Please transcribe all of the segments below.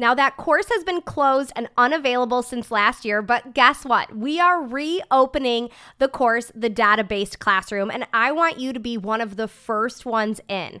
Now, that course has been closed and unavailable since last year, but guess what? We are reopening the course, the data based classroom, and I want you to be one of the first ones in.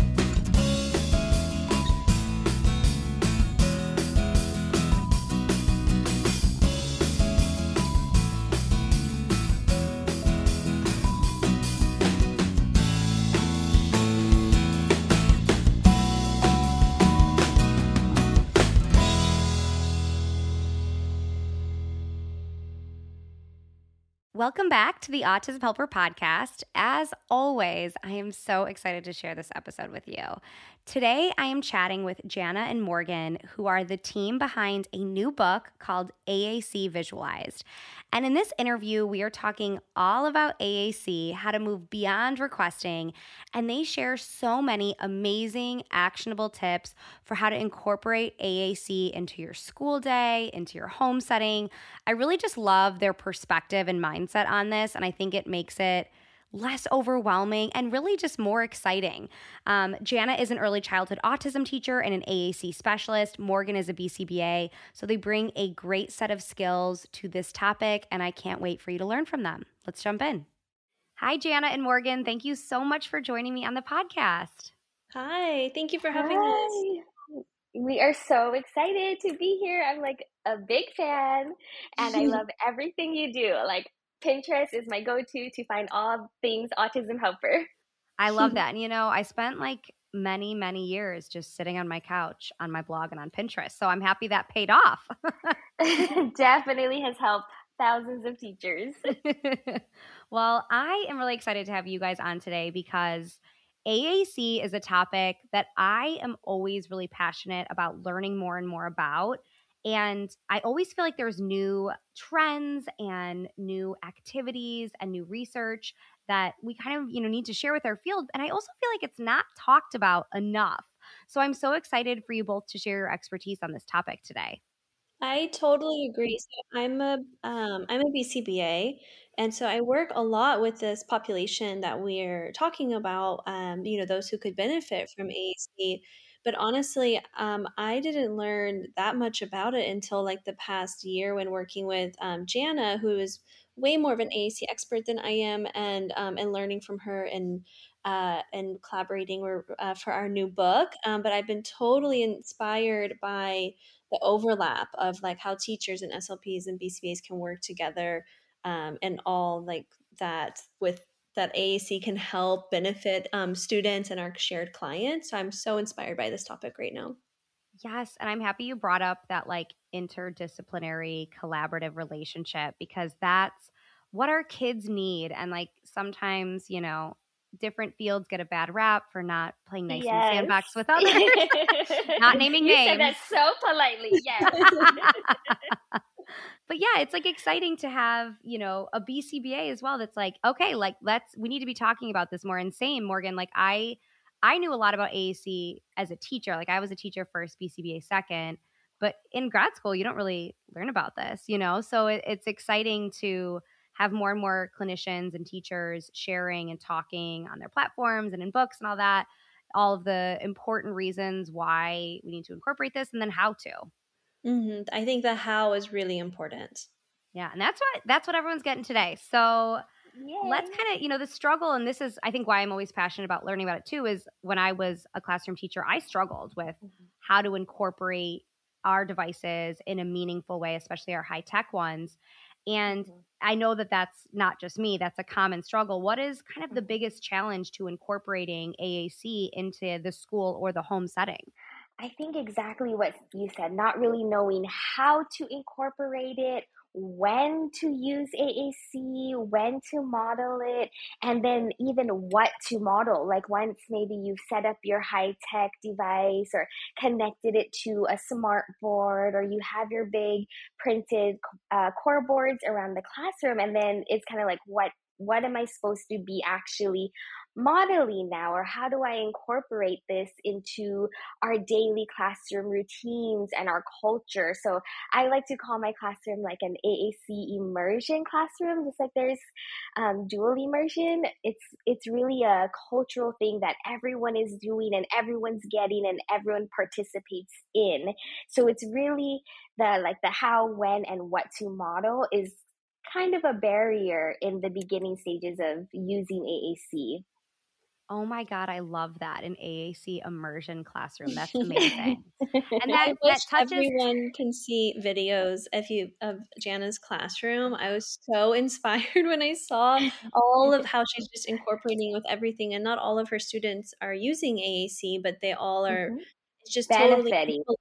Welcome back to the Autism Helper podcast. As always, I am so excited to share this episode with you. Today, I am chatting with Janna and Morgan, who are the team behind a new book called AAC Visualized. And in this interview, we are talking all about AAC, how to move beyond requesting, and they share so many amazing, actionable tips for how to incorporate AAC into your school day, into your home setting. I really just love their perspective and mindset on this, and I think it makes it less overwhelming, and really just more exciting. Um, Janna is an early childhood autism teacher and an AAC specialist. Morgan is a BCBA. So they bring a great set of skills to this topic, and I can't wait for you to learn from them. Let's jump in. Hi, Janna and Morgan. Thank you so much for joining me on the podcast. Hi, thank you for having Hi. us. We are so excited to be here. I'm like a big fan and I love everything you do. Like Pinterest is my go to to find all things autism helper. I love that. And you know, I spent like many, many years just sitting on my couch on my blog and on Pinterest. So I'm happy that paid off. Definitely has helped thousands of teachers. well, I am really excited to have you guys on today because AAC is a topic that I am always really passionate about learning more and more about. And I always feel like there's new trends and new activities and new research that we kind of, you know, need to share with our field. And I also feel like it's not talked about enough. So I'm so excited for you both to share your expertise on this topic today. I totally agree. So I'm a um, I'm a BCBA, and so I work a lot with this population that we're talking about. Um, you know, those who could benefit from AAC but honestly, um, I didn't learn that much about it until like the past year when working with um, Janna, who is way more of an AAC expert than I am, and um, and learning from her and uh, and collaborating uh, for our new book. Um, but I've been totally inspired by the overlap of like how teachers and SLPs and BCBAs can work together um, and all like that with that AAC can help benefit um, students and our shared clients. So I'm so inspired by this topic right now. Yes, and I'm happy you brought up that like interdisciplinary collaborative relationship because that's what our kids need and like sometimes, you know, different fields get a bad rap for not playing nice yes. in sandbox with others. not naming you names. said that so politely. Yes. but yeah, it's like exciting to have, you know, a BCBA as well that's like, okay, like let's we need to be talking about this more. And same, Morgan, like I I knew a lot about AAC as a teacher. Like I was a teacher first, BCBA second. But in grad school, you don't really learn about this, you know? So it, it's exciting to have more and more clinicians and teachers sharing and talking on their platforms and in books and all that, all of the important reasons why we need to incorporate this and then how to. Mm-hmm. I think the how is really important. Yeah, and that's what that's what everyone's getting today. So Yay. let's kind of you know the struggle, and this is I think why I'm always passionate about learning about it too. Is when I was a classroom teacher, I struggled with mm-hmm. how to incorporate our devices in a meaningful way, especially our high tech ones. And mm-hmm. I know that that's not just me, that's a common struggle. What is kind of the mm-hmm. biggest challenge to incorporating AAC into the school or the home setting? I think exactly what you said, not really knowing how to incorporate it when to use AAC, when to model it, and then even what to model. Like once maybe you've set up your high tech device or connected it to a smart board, or you have your big printed uh, core boards around the classroom, and then it's kind of like what what am I supposed to be actually modeling now or how do I incorporate this into our daily classroom routines and our culture? So I like to call my classroom like an AAC immersion classroom, just like there's um, dual immersion. It's it's really a cultural thing that everyone is doing and everyone's getting and everyone participates in. So it's really the like the how, when, and what to model is kind of a barrier in the beginning stages of using AAC. Oh my God, I love that. An AAC immersion classroom. That's amazing. and that, that touches everyone can see videos if you of Janna's classroom. I was so inspired when I saw all of how she's just incorporating with everything. And not all of her students are using AAC, but they all are mm-hmm. it's just benefiting. Totally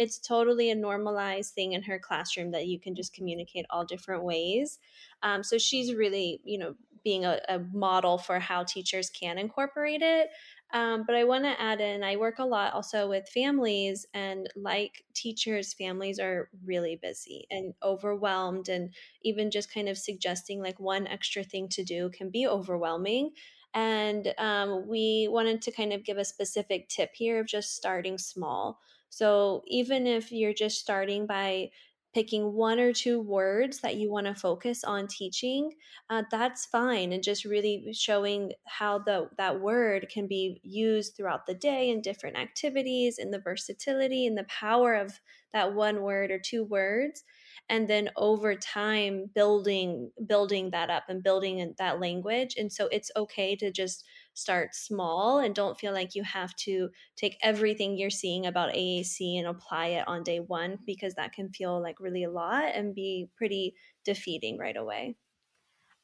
it's totally a normalized thing in her classroom that you can just communicate all different ways. Um, so she's really, you know, being a, a, model for how teachers can incorporate it. Um, but I want to add in, I work a lot also with families, and like teachers, families are really busy and overwhelmed, and even just kind of suggesting like one extra thing to do can be overwhelming. And um, we wanted to kind of give a specific tip here of just starting small. So even if you're just starting by picking one or two words that you want to focus on teaching, uh, that's fine. And just really showing how the that word can be used throughout the day in different activities, and the versatility and the power of that one word or two words and then over time building building that up and building that language and so it's okay to just start small and don't feel like you have to take everything you're seeing about AAC and apply it on day 1 because that can feel like really a lot and be pretty defeating right away.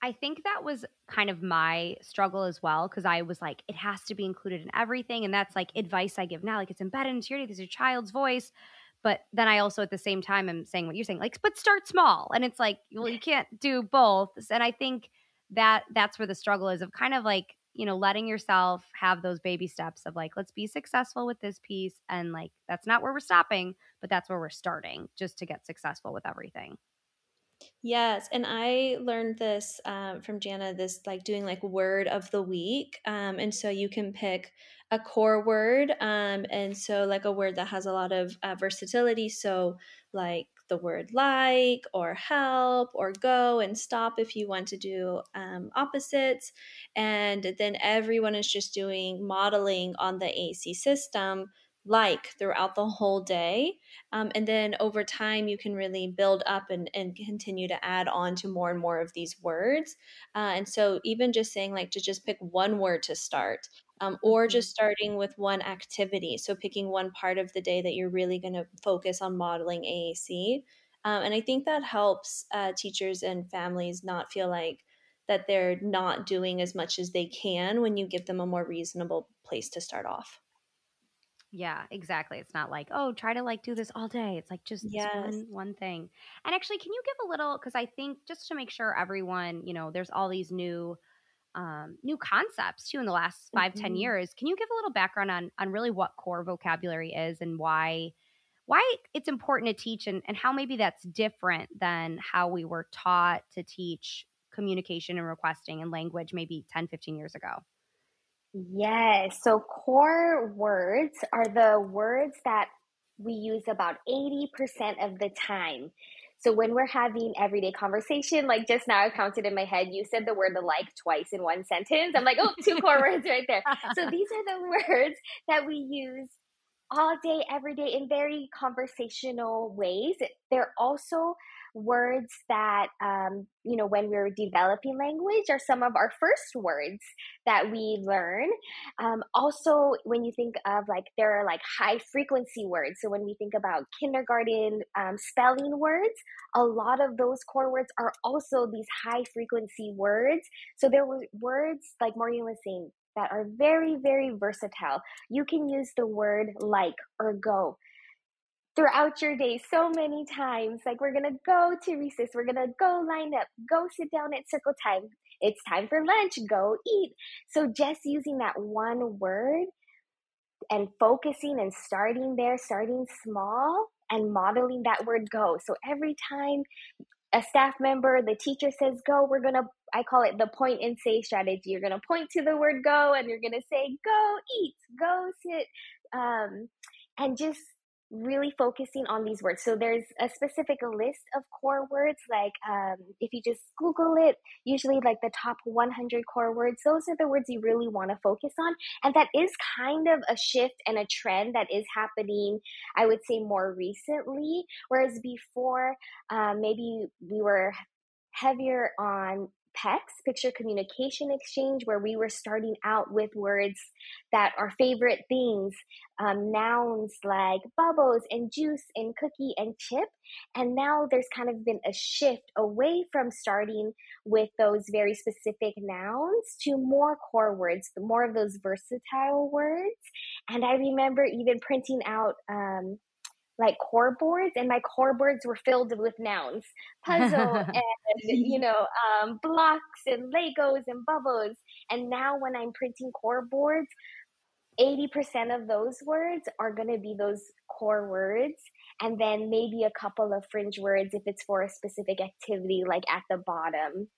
I think that was kind of my struggle as well because I was like, it has to be included in everything. And that's like advice I give now. Like it's embedded into your, this is your child's voice. But then I also at the same time am saying what you're saying, like, but start small. And it's like, well, you can't do both. And I think that that's where the struggle is of kind of like, you know, letting yourself have those baby steps of like, let's be successful with this piece. And like, that's not where we're stopping, but that's where we're starting just to get successful with everything. Yes, and I learned this um, from Janna. This like doing like word of the week, um, and so you can pick a core word, um, and so like a word that has a lot of uh, versatility. So like the word like or help or go and stop if you want to do um, opposites, and then everyone is just doing modeling on the AAC system like throughout the whole day. Um, and then over time, you can really build up and, and continue to add on to more and more of these words. Uh, and so, even just saying, like, to just pick one word to start. Um, or mm-hmm. just starting with one activity. So, picking one part of the day that you're really going to focus on modeling AAC. Um, and I think that helps uh, teachers and families not feel like that they're not doing as much as they can when you give them a more reasonable place to start off. Yeah, exactly. It's not like, oh, try to like do this all day. It's like just yes. one one thing. And actually, can you give a little cuz I think just to make sure everyone, you know, there's all these new um, new concepts too in the last five ten years. Can you give a little background on on really what core vocabulary is and why why it's important to teach and, and how maybe that's different than how we were taught to teach communication and requesting and language maybe 10, 15 years ago? Yes. So core words are the words that we use about 80% of the time. So when we're having everyday conversation, like just now I counted in my head, you said the word "the like twice in one sentence. I'm like, oh, two core words right there. So these are the words that we use all day, every day in very conversational ways. They're also words that, um, you know, when we're developing language are some of our first words that we learn. Um, also, when you think of like, there are like high frequency words. So when we think about kindergarten um, spelling words, a lot of those core words are also these high frequency words. So there were words like Morgan was saying, that are very, very versatile. You can use the word like or go throughout your day so many times. Like, we're gonna go to recess, we're gonna go line up, go sit down at circle time. It's time for lunch, go eat. So, just using that one word and focusing and starting there, starting small and modeling that word go. So, every time a staff member, the teacher says go, we're gonna, I call it the point and say strategy. You're gonna point to the word go and you're gonna say go eat, go sit, um, and just really focusing on these words. So there's a specific list of core words. Like um, if you just Google it, usually like the top 100 core words, those are the words you really want to focus on. And that is kind of a shift and a trend that is happening, I would say, more recently. Whereas before, um, maybe we were heavier on PECS, picture communication exchange, where we were starting out with words that are favorite things, um, nouns like bubbles and juice and cookie and chip. And now there's kind of been a shift away from starting with those very specific nouns to more core words, more of those versatile words. And I remember even printing out um, like core boards and my core boards were filled with nouns puzzle and you know um, blocks and legos and bubbles. And now when i'm printing core boards 80% of those words are going to be those core words and then maybe a couple of fringe words if it's for a specific activity like at the bottom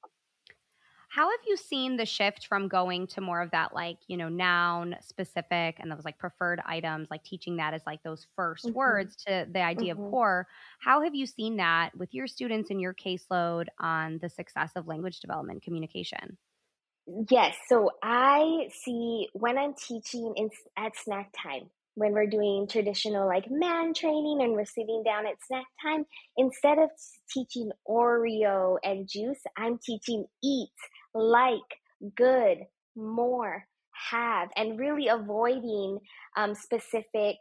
how have you seen the shift from going to more of that, like, you know, noun specific and those like preferred items, like teaching that as like those 1st mm-hmm. words to the idea mm-hmm. of core? How have you seen that with your students in your caseload on the success of language development communication? Yes. So I see when I'm teaching in, at snack time, when we're doing traditional like mand training and we're sitting down at snack time, instead of teaching Oreo and juice, I'm teaching eat like, good, more, have, and really avoiding um, specific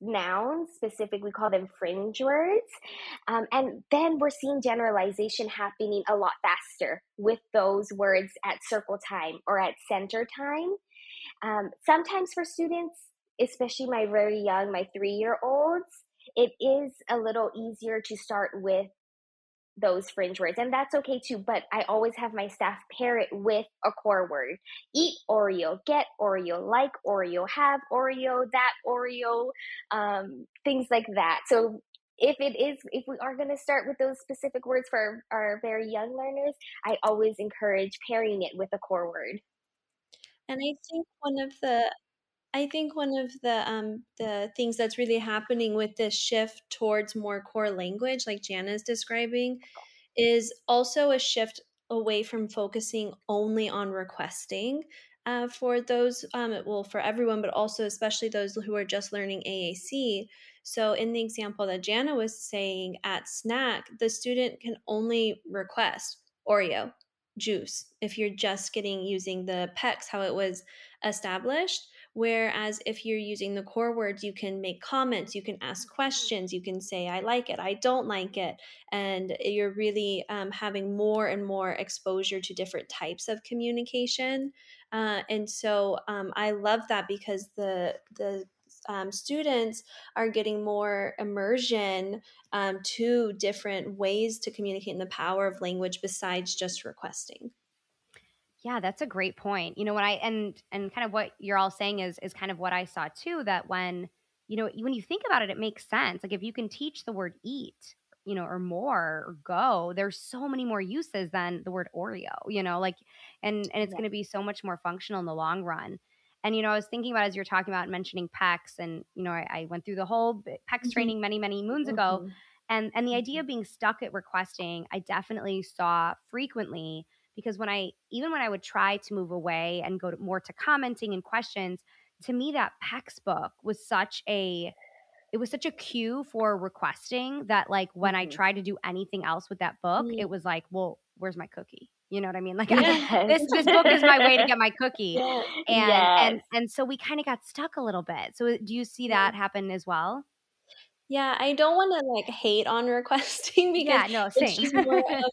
nouns, specific, we call them fringe words. Um, and then we're seeing generalization happening a lot faster with those words at circle time or at center time. Um, sometimes for students, especially my very young, my three year olds, it is a little easier to start with those fringe words and that's okay too but i always have my staff pair it with a core word. Eat oreo get oreo like oreo have oreo that oreo um, things like that. So if it is if we are going to start with those specific words for our, our very young learners i always encourage pairing it with a core word. And i think one of the I think one of the um, the things that's really happening with this shift towards more core language, like Janna is describing, is also a shift away from focusing only on requesting uh, for those, um, well, for everyone, but also especially those who are just learning AAC. So, in the example that Janna was saying at snack, the student can only request Oreo juice if you're just getting using the PECS how it was established Whereas if you're using the core words, you can make comments, you can ask questions, you can say, I like it, I don't like it. And you're really um, having more and more exposure to different types of communication. Uh, and so um, I love that because the, the um, students are getting more immersion um, to different ways to communicate in the power of language besides just requesting. Yeah, that's a great point. You know, when I and and kind of what you're all saying is is kind of what I saw too. That when you know when you think about it, it makes sense. Like if you can teach the word eat, you know, or more or go, there's so many more uses than the word Oreo. You know, like and and it's yeah. going to be so much more functional in the long run. And you know, I was thinking about as you're talking about mentioning PECS, and you know, I, I went through the whole PECS mm-hmm. training many many moons mm-hmm. ago, and and the idea of mm-hmm. being stuck at requesting, I definitely saw frequently because when I even when I would try to move away and go to, more to commenting and questions, to me that PECS book was such a it was such a cue for requesting that like when mm-hmm. I tried to do anything else with that book, mm-hmm. it was like, well, where's my cookie? You know what I mean? Like yes. I, this this book is my way to get my cookie, and yes. and and so we kind of got stuck a little bit. So do you see that happen as well? Yeah, I don't want to like hate on requesting because yeah, no, same. it's just more of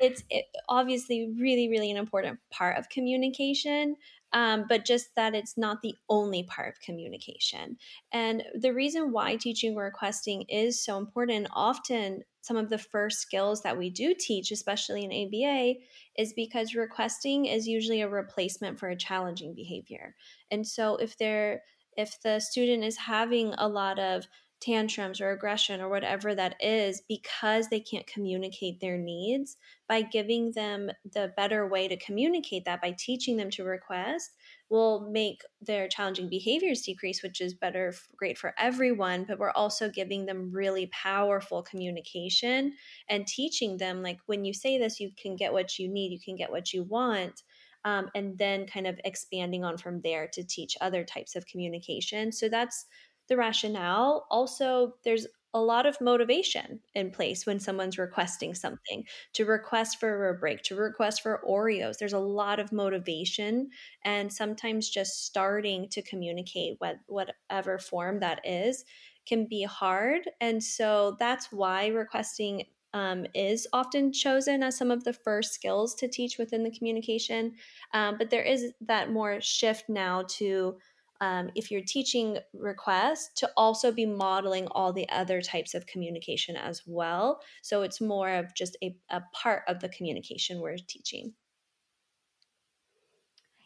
it's it, obviously really really an important part of communication um, but just that it's not the only part of communication. And the reason why teaching requesting is so important often some of the first skills that we do teach especially in aba is because requesting is usually a replacement for a challenging behavior. And so if they're if the student is having a lot of tantrums or aggression or whatever that is because they can't communicate their needs by giving them the better way to communicate that by teaching them to request will make their challenging behaviors decrease which is better great for everyone but we're also giving them really powerful communication and teaching them like when you say this you can get what you need you can get what you want um, and then kind of expanding on from there to teach other types of communication. So that's the rationale. Also, there's a lot of motivation in place when someone's requesting something to request for a break, to request for Oreos. There's a lot of motivation, and sometimes just starting to communicate what, whatever form that is can be hard. And so that's why requesting um, is often chosen as some of the first skills to teach within the communication. Um, but there is that more shift now to um, if you're teaching requests to also be modeling all the other types of communication as well. So it's more of just a, a part of the communication we're teaching.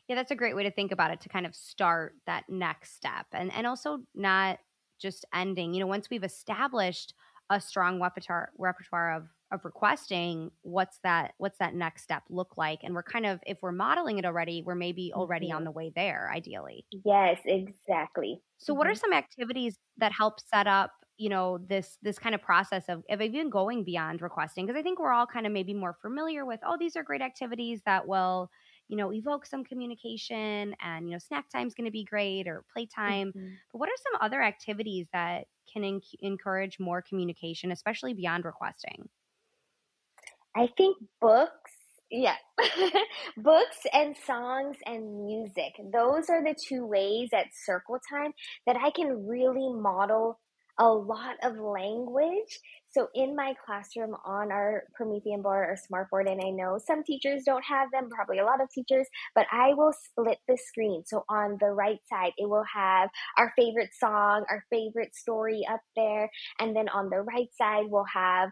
Yeah that's a great way to think about it to kind of start that next step. And and also not just ending. You know once we've established a strong repertoire repertoire of of requesting what's that what's that next step look like and we're kind of if we're modeling it already we're maybe already mm-hmm. on the way there ideally yes exactly so mm-hmm. what are mm-hmm. some activities that help set up you know this this kind of process of, of even going beyond requesting because i think we're all kind of maybe more familiar with oh these are great activities that will you know evoke some communication and you know snack time is going to be great or playtime mm-hmm. but what are some other activities that can en- encourage more communication especially beyond requesting I think books, yeah, books and songs and music. Those are the two ways at circle time that I can really model a lot of language. So in my classroom on our Promethean board or Smartboard, and I know some teachers don't have them, probably a lot of teachers, but I will split the screen. So on the right side, it will have our favorite song, our favorite story up there. And then on the right side, we'll have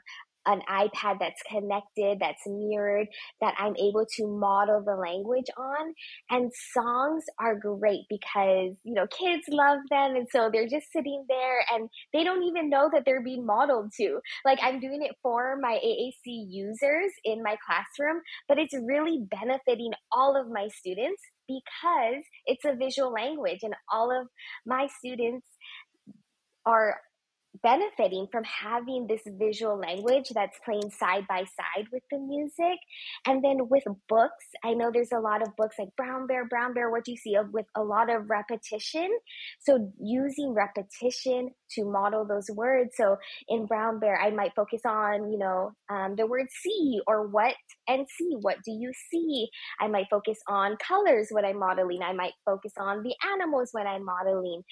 an iPad that's connected, that's mirrored, that I'm able to model the language on. And songs are great because, you know, kids love them. And so they're just sitting there and they don't even know that they're being modeled to. Like I'm doing it for my AAC users in my classroom, but it's really benefiting all of my students because it's a visual language and all of my students are benefiting from having this visual language that's playing side by side with the music. And then with books, I know there's a lot of books like Brown Bear, Brown Bear, what do you see with a lot of repetition. So using repetition to model those words. So in Brown Bear, I might focus on, you know, um, the word see or what and see. What do you see? I might focus on colors when I'm modeling. I might focus on the animals when I'm modeling.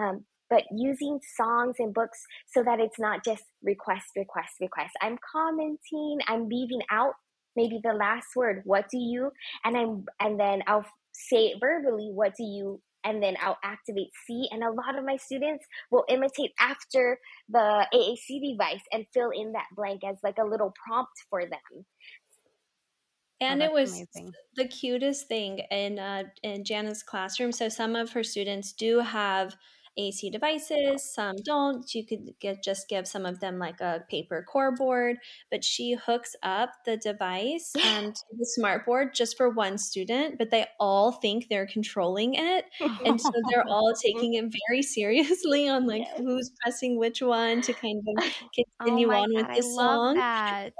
Um, but using songs and books so that it's not just request, request, request. I'm commenting, I'm leaving out maybe the last word, what do you? And I'm and then I'll say it verbally, what do you? And then I'll activate C. And a lot of my students will imitate after the AAC device and fill in that blank as like a little prompt for them. And oh, it was amazing. the cutest thing in uh, in Janna's classroom. So some of her students do have AAC devices, some don't. You could get, just give some of them like a paper core board, but she hooks up the device um, to the smart board just for one student, but they all think they're controlling it. And so they're all taking it very seriously on like yes. who's pressing which one to kind of oh continue oh on God, with the song.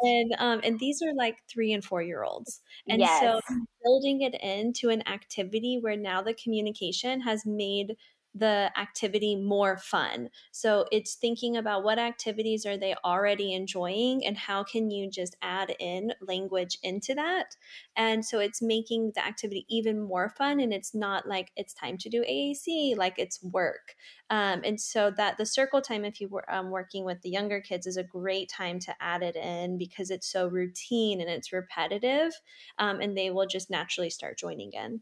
And um, and these are like three and four year olds. And yes. so building it into an activity where now the communication has made the activity more fun. So it's thinking about what activities are they already enjoying and how can you just add in language into that. And so it's making the activity even more fun and it's not like it's time to do AAC, like it's work. Um, and so that the circle time, if you were um, working with the younger kids, is a great time to add it in because it's so routine and it's repetitive um, and they will just naturally start joining in.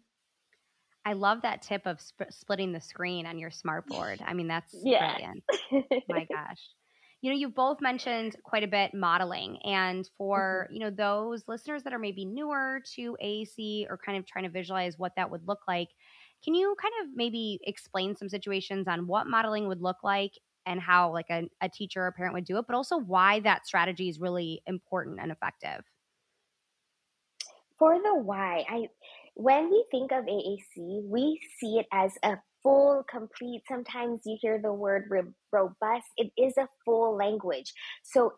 I love that tip of sp- splitting the screen on your smartboard. I mean, that's yeah. brilliant. My gosh. You know, you've both mentioned quite a bit modeling. And for, mm-hmm. you know, those listeners that are maybe newer to AAC or kind of trying to visualize what that would look like, can you kind of maybe explain some situations on what modeling would look like and how like a, a teacher or a parent would do it, but also why that strategy is really important and effective? For the why, I when we think of AAC, we see it as a full, complete, sometimes you hear the word robust. It is a full language. So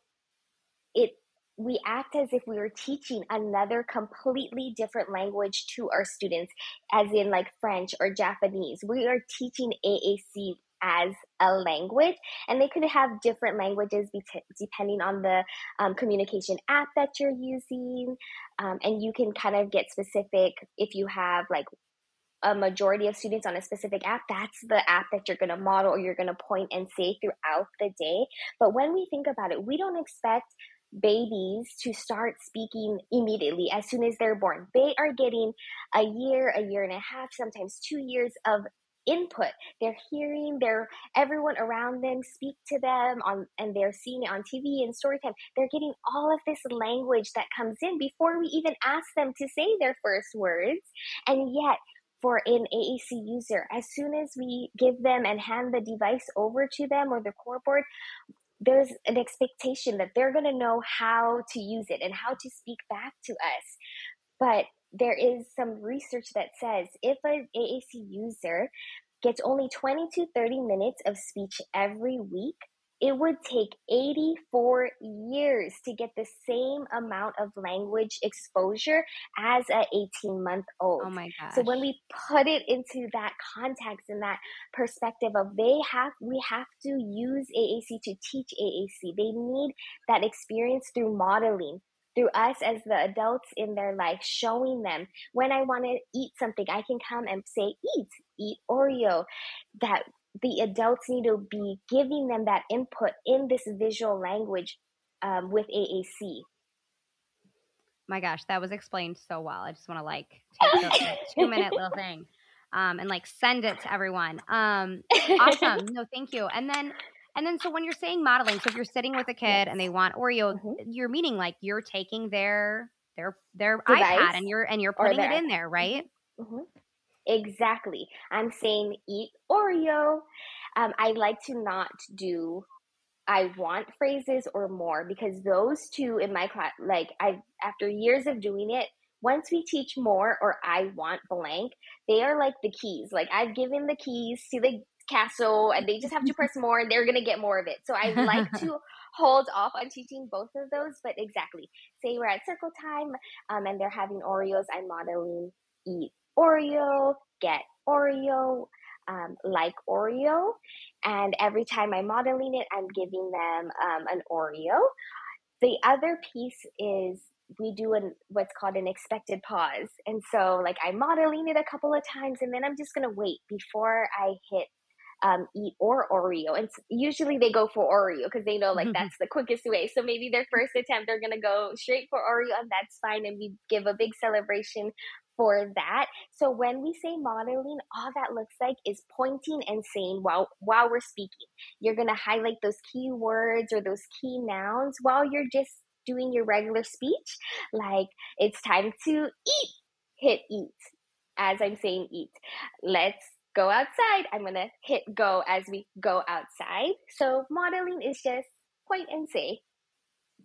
it we act as if we were teaching another completely different language to our students, as in like French or Japanese. We are teaching AAC as a language and they could have different languages depending on the um, communication app that you're using um, and you can kind of get specific if you have like a majority of students on a specific app that's the app that you're going to model or you're going to point and say throughout the day but when we think about it we don't expect babies to start speaking immediately as soon as they're born. They are getting a year, a year and a half, sometimes two years of input. They're hearing their everyone around them speak to them on and they're seeing it on TV and story time. They're getting all of this language that comes in before we even ask them to say their first words. And yet for an AAC user, as soon as we give them and hand the device over to them or the core board, there's an expectation that they're going to know how to use it and how to speak back to us. But there is some research that says if an AAC user gets only 20 to 30 minutes of speech every week, it would take 84 years to get the same amount of language exposure as a 18 month old. Oh my god. So when we put it into that context and that perspective of they have we have to use AAC to teach AAC. They need that experience through modeling, through us as the adults in their life, showing them when I want to eat something, I can come and say, eat, eat Oreo. That the adults need to be giving them that input in this visual language um, with AAC. My gosh, that was explained so well. I just want to like take a two minute little thing um, and like send it to everyone. Um, awesome. No, thank you. And then and then, so when you're saying modeling, so if you're sitting with a kid yes. and they want Oreo, mm-hmm. you're meaning like you're taking their their their Device iPad and you're and you're putting it in there, right? Mm-hmm. Exactly. I'm saying eat Oreo. Um, I like to not do I want phrases or more because those two in my class, like I, after years of doing it, once we teach more or I want blank, they are like the keys. Like I've given the keys to the castle and they just have to press more and they're going to get more of it. So I like to hold off on teaching both of those, but exactly. Say we're at circle time um, and they're having Oreos, I'm modeling eat Oreo, get Oreo, um, like Oreo. And every time I'm modeling it, I'm giving them um, an Oreo. The other piece is we do an what's called an expected pause. And so like I'm modeling it a couple of times and then I'm just gonna wait before I hit um, eat or Oreo. And usually they go for Oreo because they know like that's the quickest way. So maybe their first attempt, they're going to go straight for Oreo and that's fine. And we give a big celebration for that. So when we say modeling, all that looks like is pointing and saying while while we're speaking. You're going to highlight those key words or those key nouns while you're just doing your regular speech. Like it's time to eat. Hit eat as I'm saying eat. Let's go outside. I'm going to hit go as we go outside. So modeling is just point and say.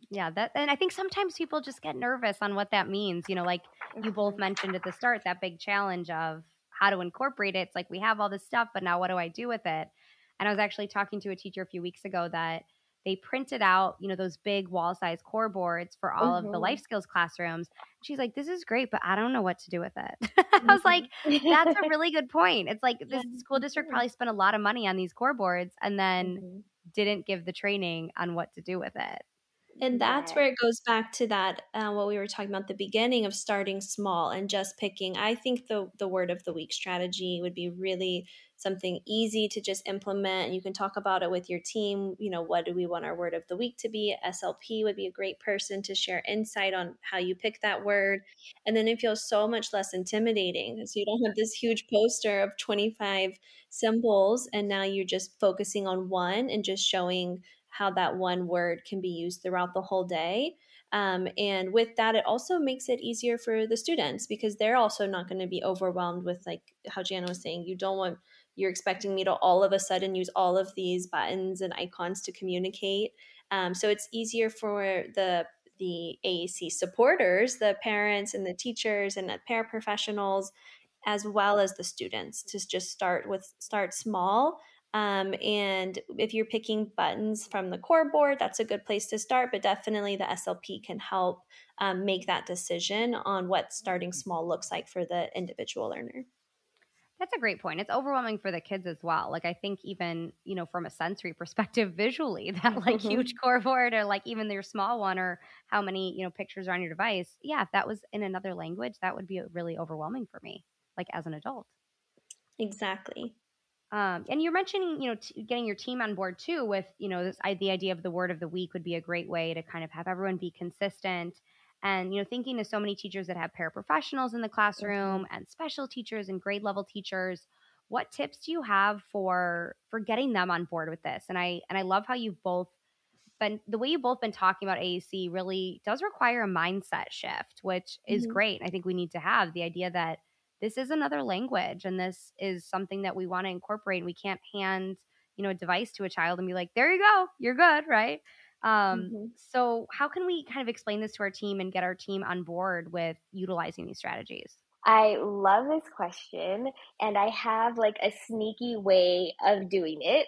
Yeah, that and I think sometimes people just get nervous on what that means. You know, like you both mm-hmm. mentioned at the start, that big challenge of how to incorporate it. It's like we have all this stuff, but now what do I do with it? And I was actually talking to a teacher a few weeks ago that they printed out, you know, those big wall size core boards for all mm-hmm. of the life mm-hmm. skills classrooms. She's like, this is great, but I don't know what to do with it. Mm-hmm. I was like, that's a really good point. It's like this school district probably spent a lot of money on these core boards and then mm-hmm. didn't give the training on what to do with it. And that's where it goes back to that uh, what we were talking about the beginning of starting small and just picking. I think the the word of the week strategy would be really something easy to just implement. You can talk about it with your team. You know, what do we want our word of the week to be? SLP would be a great person to share insight on how you pick that word. And then it feels so much less intimidating. So you don't have this huge poster of 25 symbols and now you're just focusing on one and just showing how that one word can be used throughout the whole day. Um, and with that, it also makes it easier for the students because they're also not going to be overwhelmed with, like how Janna was saying, you don't want, you're expecting me to all of a sudden use all of these buttons and icons to communicate. Um, so it's easier for the the AAC supporters, the parents and the teachers and the paraprofessionals, as well as the students, to just start with start small um, and if you're picking buttons from the core board, that's a good place to start, but definitely the SLP can help um, make that decision on what starting small looks like for the individual learner. That's a great point. It's overwhelming for the kids as well. Like I think even, you know, from a sensory perspective visually, that like mm-hmm. huge core board or like even your small one or how many, you know, pictures are on your device. Yeah, if that was in another language, that would be really overwhelming for me, like as an adult. Exactly. Um, and you're mentioning, you know, t- getting your team on board too with, you know, this, I, the idea of the word of the week would be a great way to kind of have everyone be consistent. And, you know, thinking of so many teachers that have paraprofessionals in the classroom mm-hmm. and special teachers and grade level teachers, what tips do you have for for getting them on board with this? And I and I love how you've both been the way you've both been talking about AAC really does require a mindset shift, which is mm-hmm. great. I think we need to have the idea that this is another language and this is something that we want to incorporate. We can't hand, you know, a device to a child and be like, there you go, you're good, right? Um, mm-hmm. So, how can we kind of explain this to our team and get our team on board with utilizing these strategies? I love this question, and I have like a sneaky way of doing it.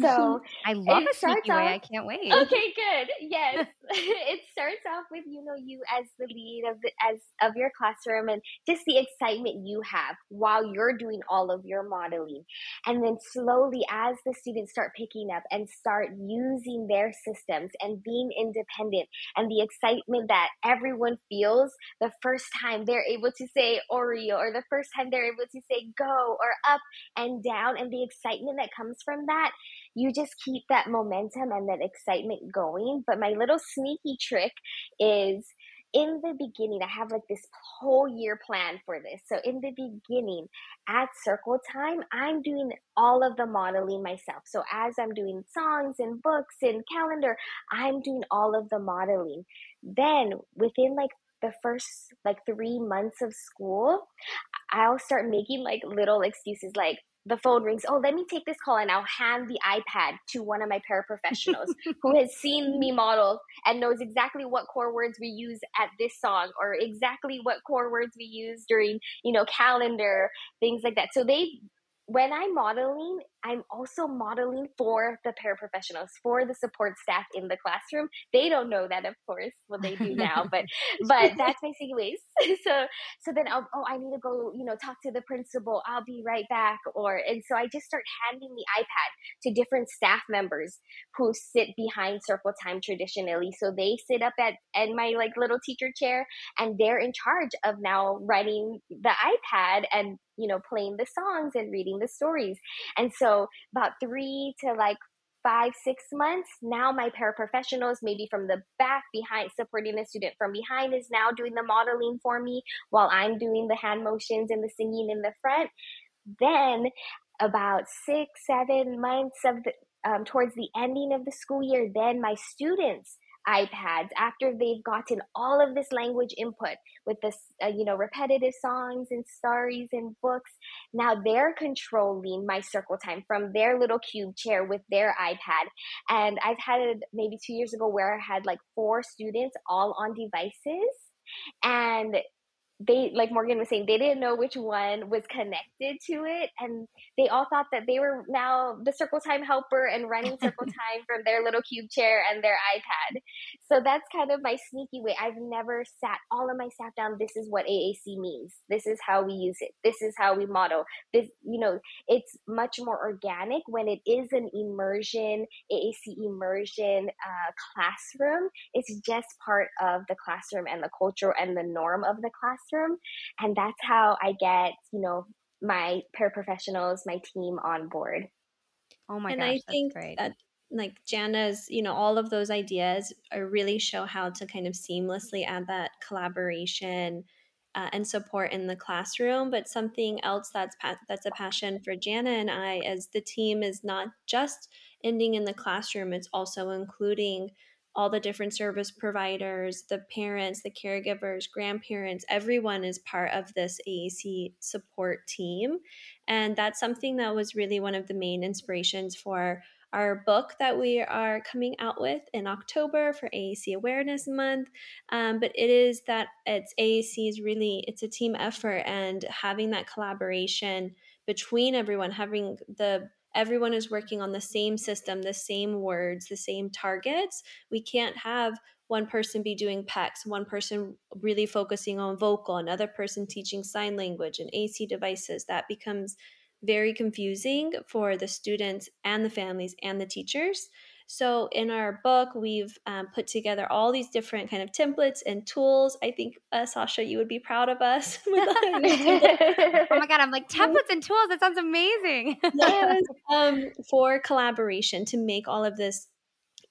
So I love a sneaky off, way. I can't wait. Okay, good. Yes, it starts off with you know you as the lead of the as of your classroom and just the excitement you have while you're doing all of your modeling, and then slowly as the students start picking up and start using their systems and being independent, and the excitement that everyone feels the first time they're able to say Oreo or the first time they're able to say go or up and down and the excitement that comes from that, you just keep that momentum and that excitement going. But my little sneaky trick is in the beginning, I have like this whole year plan for this. So in the beginning, at circle time, I'm doing all of the modeling myself. So as I'm doing songs and books and calendar, I'm doing all of the modeling. Then within like the first like three months of school, I'll start making like little excuses like, the phone rings. Oh, let me take this call and I'll hand the iPad to one of my paraprofessionals who has seen me model and knows exactly what core words we use at this song or exactly what core words we use during, you know, calendar, things like that. So they when I'm modeling, I'm also modeling for the paraprofessionals, for the support staff in the classroom. They don't know that, of course, what they do now, but but that's my segues. so so then I'll, oh, I need to go, you know, talk to the principal. I'll be right back. Or and so I just start handing the iPad to different staff members who sit behind circle time traditionally. So they sit up at at my like little teacher chair and they're in charge of now writing the iPad and you know playing the songs and reading the stories. And so about 3 to like five, six months. Now my paraprofessionals, maybe from the back behind, supporting the student from behind, is now doing the modeling for me while I'm doing the hand motions and the singing in the front. Then about six, seven months of the, um, towards the ending of the school year, then my students iPads after they've gotten all of this language input with this, uh, you know, repetitive songs and stories and books. Now they're controlling my circle time from their little cube chair with their iPad. And I've had it maybe two years ago where I had like four students all on devices and they like morgan was saying they didn't know which one was connected to it and they all thought that they were now the circle time helper and running circle time from their little cube chair and their ipad so that's kind of my sneaky way i've never sat all of my staff down this is what aac means this is how we use it this is how we model this you know it's much more organic when it is an immersion aac immersion uh, classroom it's just part of the classroom and the culture and the norm of the classroom classroom. And that's how I get, you know, my paraprofessionals, my team on board. Oh my and gosh, I think great. that like Janna's, you know, all of those ideas are really show how to kind of seamlessly add that collaboration uh, and support in the classroom. But something else that's pa- that's a passion for Jana and I, as the team, is not just ending in the classroom; it's also including all the different service providers, the parents, the caregivers, grandparents, everyone is part of this AAC support team. And that's something that was really one of the main inspirations for our book that we are coming out with in October for AAC Awareness Month. Um, but it is that it's AAC is really it's a team effort and having that collaboration between everyone, having the everyone is working on the same system, the same words, the same targets. We can't have one person be doing PECS, one person really focusing on vocal, another person teaching sign language and AAC devices. That becomes very confusing for the students and the families and the teachers. So in our book, we've um, put together all these different kind of templates and tools. I think uh, Sasha, you would be proud of us. oh my god, I'm like templates and tools. That sounds amazing. yes, um, for collaboration to make all of this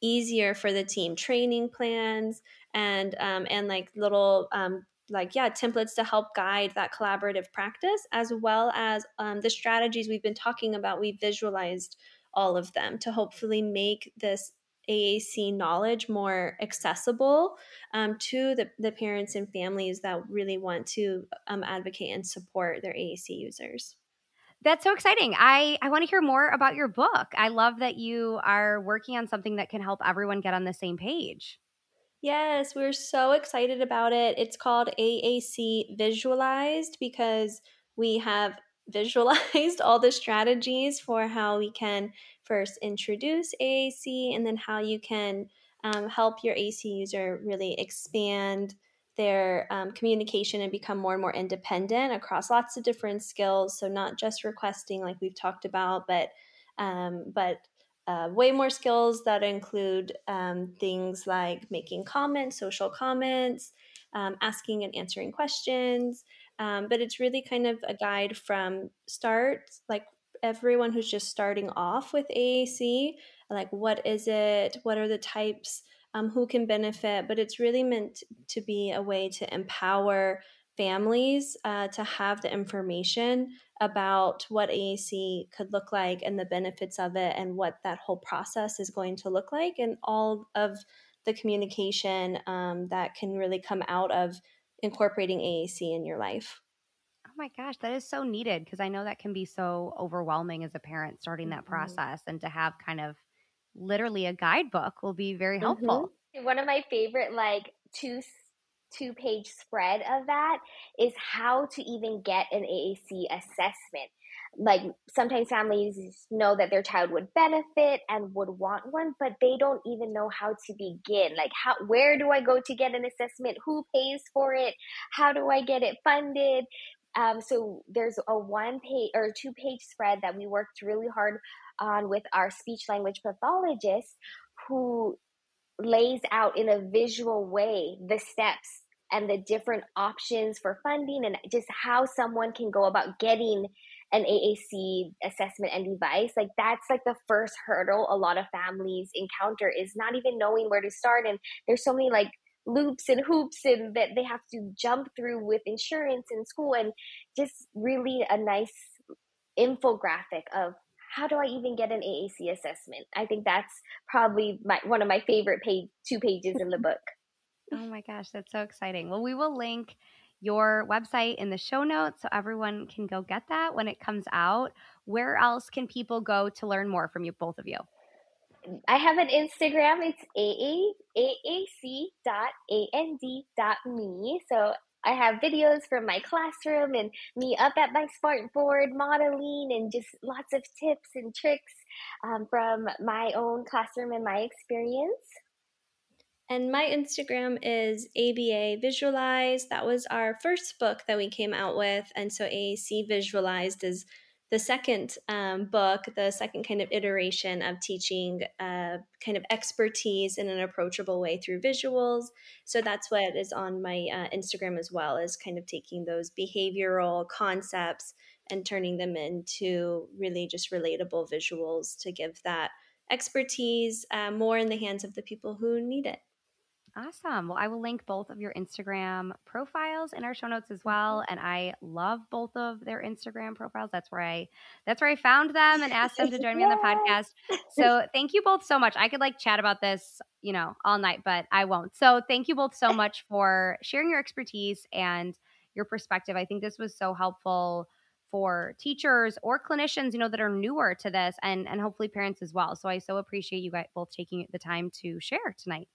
easier for the team. Training plans and um, and like little um, like yeah templates to help guide that collaborative practice as well as um, the strategies we've been talking about we visualized all of them to hopefully make this AAC knowledge more accessible um, to the, the parents and families that really want to um, advocate and support their AAC users. That's so exciting. I, I want to hear more about your book. I love that you are working on something that can help everyone get on the same page. Yes, we're so excited about it. It's called AAC Visualized because we have visualized all the strategies for how we can first introduce AAC and then how you can um, help your AAC user really expand their um, communication and become more and more independent across lots of different skills. So not just requesting, like we've talked about, but um, but uh, way more skills that include um, things like making comments, social comments, um, asking and answering questions, um, but it's really kind of a guide from start, like everyone who's just starting off with AAC, like what is it? What are the types? Um, who can benefit? But it's really meant to be a way to empower families uh, to have the information about what AAC could look like and the benefits of it and what that whole process is going to look like and all of the communication um, that can really come out of incorporating AAC in your life. Oh my gosh, that is so needed because I know that can be so overwhelming as a parent starting that mm-hmm. process and to have kind of literally a guidebook will be very helpful. Mm-hmm. One of my favorite like two two page spread of that is how to even get an AAC assessment. Like sometimes families know that their child would benefit and would want one, but they don't even know how to begin. Like how where do I go to get an assessment? Who pays for it? How do I get it funded? Um, so there's a one page or two page spread that we worked really hard on with our speech language pathologist who lays out in a visual way the steps and the different options for funding and just how someone can go about getting an AAC assessment and device. Like that's like the first hurdle a lot of families encounter is not even knowing where to start. And there's so many like loops and hoops and that they have to jump through with insurance and school and just really a nice infographic of how do I even get an AAC assessment? I think that's probably my one of my favorite page two pages in the book. Oh my gosh, that's so exciting. Well, we will link your website in the show notes so everyone can go get that when it comes out. Where else can people go to learn more from you, both of you? I have an Instagram. It's aac.and.me. So I have videos from my classroom and me up at my smart board modeling and just lots of tips and tricks um, from my own classroom and my experience. And my Instagram is ABA Visualized. That was our first book that we came out with. And so AAC Visualized is the second um, book, the second kind of iteration of teaching uh, kind of expertise in an approachable way through visuals. So that's what is on my uh, Instagram as well, is kind of taking those behavioral concepts and turning them into really just relatable visuals to give that expertise uh, more in the hands of the people who need it. Awesome. Well, I will link both of your Instagram profiles in our show notes as well. Mm-hmm. And I love both of their Instagram profiles. That's where I that's where I found them and asked them to join me on the podcast. So thank you both so much. I could like chat about this, you know, all night, but I won't. So thank you both so much for sharing your expertise and your perspective. I think this was so helpful for teachers or clinicians, you know, that are newer to this and and hopefully parents as well. So I so appreciate you guys both taking the time to share tonight.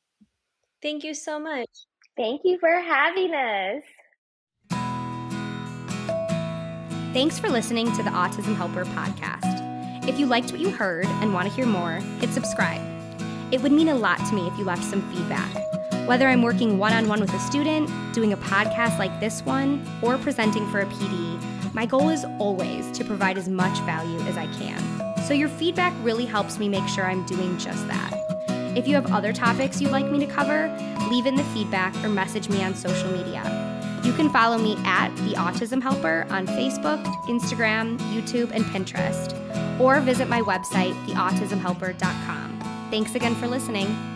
Thank you so much. Thank you for having us. Thanks for listening to the Autism Helper podcast. If you liked what you heard and want to hear more, hit subscribe. It would mean a lot to me if you left some feedback. Whether I'm working one on one with a student, doing a podcast like this one, or presenting for a PD, my goal is always to provide as much value as I can. So your feedback really helps me make sure I'm doing just that. If you have other topics you'd like me to cover, leave in the feedback or message me on social media. You can follow me at The Autism Helper on Facebook, Instagram, YouTube, and Pinterest, or visit my website, theautismhelper.com. Thanks again for listening.